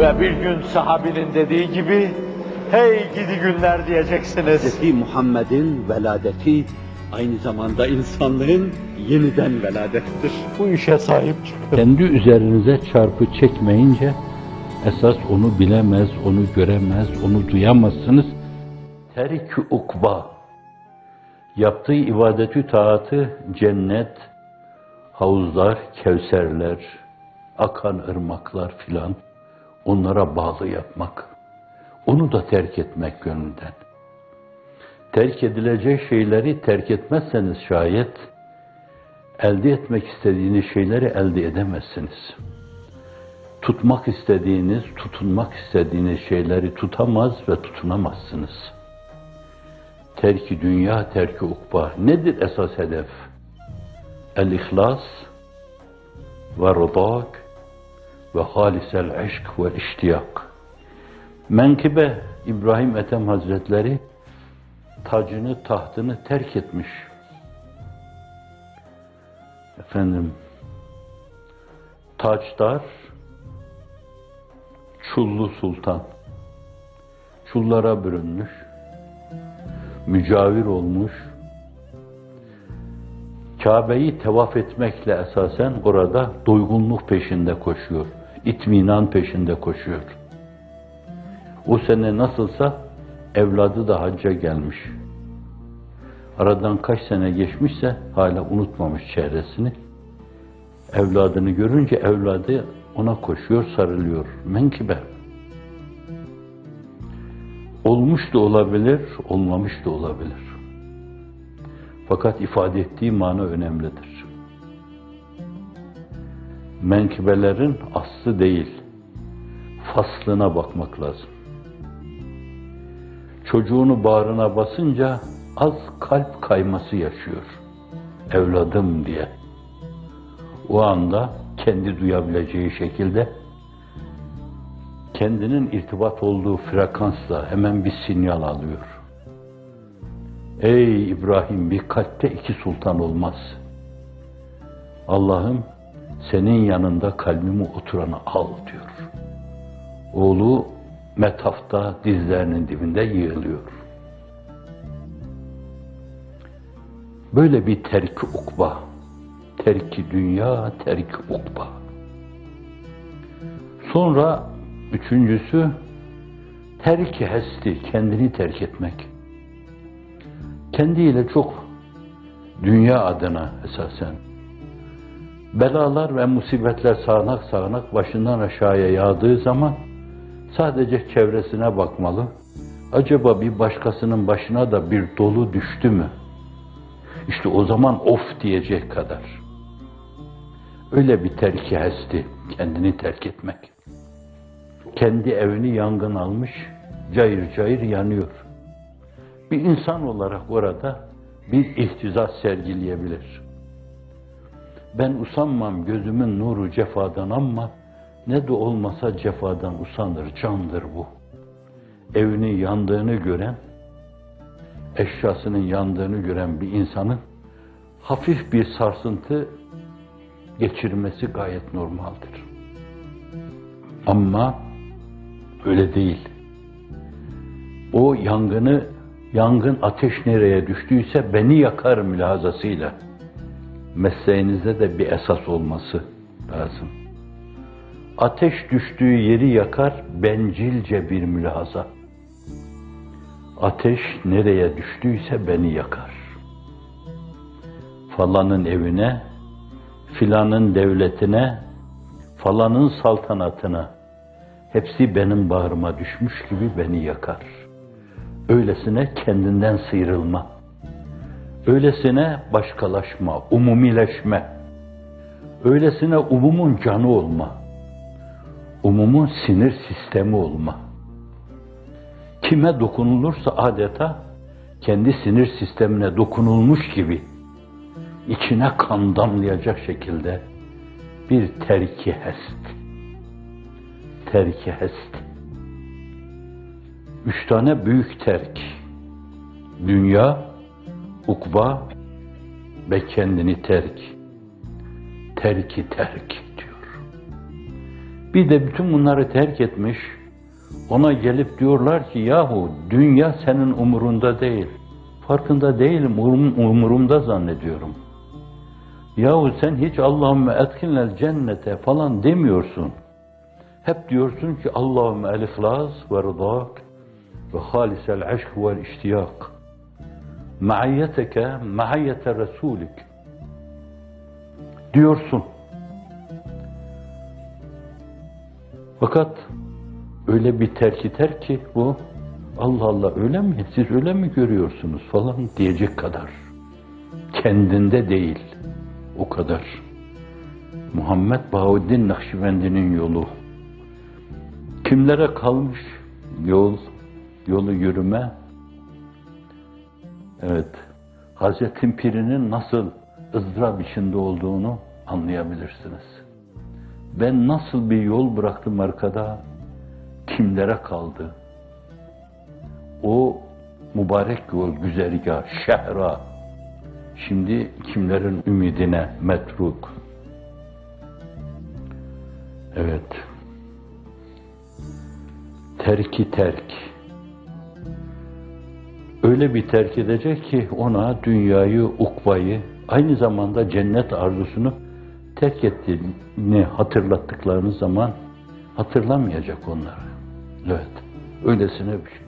Ve bir gün sahabinin dediği gibi, hey gidi günler diyeceksiniz. Hz. Muhammed'in veladeti aynı zamanda insanlığın yeniden veladettir. Bu işe sahip çıkın. Kendi üzerinize çarpı çekmeyince esas onu bilemez, onu göremez, onu duyamazsınız. Terk-ü ukba. Yaptığı ibadetü taatı cennet, havuzlar, kevserler, akan ırmaklar filan onlara bağlı yapmak. Onu da terk etmek gönülden. Terk edilecek şeyleri terk etmezseniz şayet elde etmek istediğiniz şeyleri elde edemezsiniz. Tutmak istediğiniz, tutunmak istediğiniz şeyleri tutamaz ve tutunamazsınız. Terki dünya, terki ukba. Nedir esas hedef? El-ihlas ve rıdak ve halisel aşk ve iştiyak. Menkıbe İbrahim Ethem Hazretleri tacını, tahtını terk etmiş. Efendim, taçdar, çullu sultan, çullara bürünmüş, mücavir olmuş, Kabe'yi tevaf etmekle esasen orada doygunluk peşinde koşuyor, itminan peşinde koşuyor. O sene nasılsa evladı da hacca gelmiş. Aradan kaç sene geçmişse hala unutmamış çehresini. Evladını görünce evladı ona koşuyor, sarılıyor. Menkıbe. Olmuş da olabilir, olmamış da olabilir. Fakat ifade ettiği mana önemlidir. Menkıbelerin aslı değil, faslına bakmak lazım. Çocuğunu bağrına basınca az kalp kayması yaşıyor. Evladım diye. O anda kendi duyabileceği şekilde kendinin irtibat olduğu frekansla hemen bir sinyal alıyor. Ey İbrahim bir kalpte iki sultan olmaz. Allah'ım senin yanında kalbimi oturanı al diyor. Oğlu metafta dizlerinin dibinde yığılıyor. Böyle bir terk ukba, terki dünya, terk ukba. Sonra üçüncüsü terki hesti, kendini terk etmek. Kendiyle çok dünya adına esasen belalar ve musibetler sağanak sağanak başından aşağıya yağdığı zaman sadece çevresine bakmalı. Acaba bir başkasının başına da bir dolu düştü mü? İşte o zaman of diyecek kadar. Öyle bir terki hesti, kendini terk etmek. Kendi evini yangın almış, cayır cayır yanıyor. Bir insan olarak orada bir ihtizaz sergileyebilir. Ben usanmam gözümün nuru cefadan ama ne de olmasa cefadan usanır, candır bu. Evinin yandığını gören, eşyasının yandığını gören bir insanın hafif bir sarsıntı geçirmesi gayet normaldir. Ama öyle değil. O yangını, yangın ateş nereye düştüyse beni yakar mülazasıyla mesleğinizde de bir esas olması lazım. Ateş düştüğü yeri yakar bencilce bir mülahaza. Ateş nereye düştüyse beni yakar. Falanın evine, filanın devletine, falanın saltanatına, hepsi benim bağrıma düşmüş gibi beni yakar. Öylesine kendinden sıyrılma. Öylesine başkalaşma, umumileşme. Öylesine umumun canı olma. Umumun sinir sistemi olma. Kime dokunulursa adeta kendi sinir sistemine dokunulmuş gibi içine kan damlayacak şekilde bir terki hest. Terki hest. Üç tane büyük terk. Dünya, ukba ve kendini terk. Terki terk diyor. Bir de bütün bunları terk etmiş, ona gelip diyorlar ki yahu dünya senin umurunda değil. Farkında değilim, umurum, umurumda zannediyorum. Yahu sen hiç Allahümme etkinler cennete falan demiyorsun. Hep diyorsun ki Allahümme el-ihlas ve rıdak ve halisel aşk ve iştiyak. Maiyeteke maiyete Resulük. Diyorsun. Fakat öyle bir terk iter ki bu Allah Allah öyle mi? Siz öyle mi görüyorsunuz falan diyecek kadar. Kendinde değil. O kadar. Muhammed Bahuddin Nakşibendi'nin yolu. Kimlere kalmış yol, yolu yürüme? Evet, Hazreti Piri'nin nasıl ızdırap içinde olduğunu anlayabilirsiniz. Ben nasıl bir yol bıraktım arkada, kimlere kaldı? O mübarek yol, güzergah, şehra, şimdi kimlerin ümidine metruk. Evet. Terki terk. Öyle bir terk edecek ki ona dünyayı, ukbayı, aynı zamanda cennet arzusunu terk ettiğini hatırlattıklarınız zaman hatırlamayacak onları. Evet. Öylesine bir şey.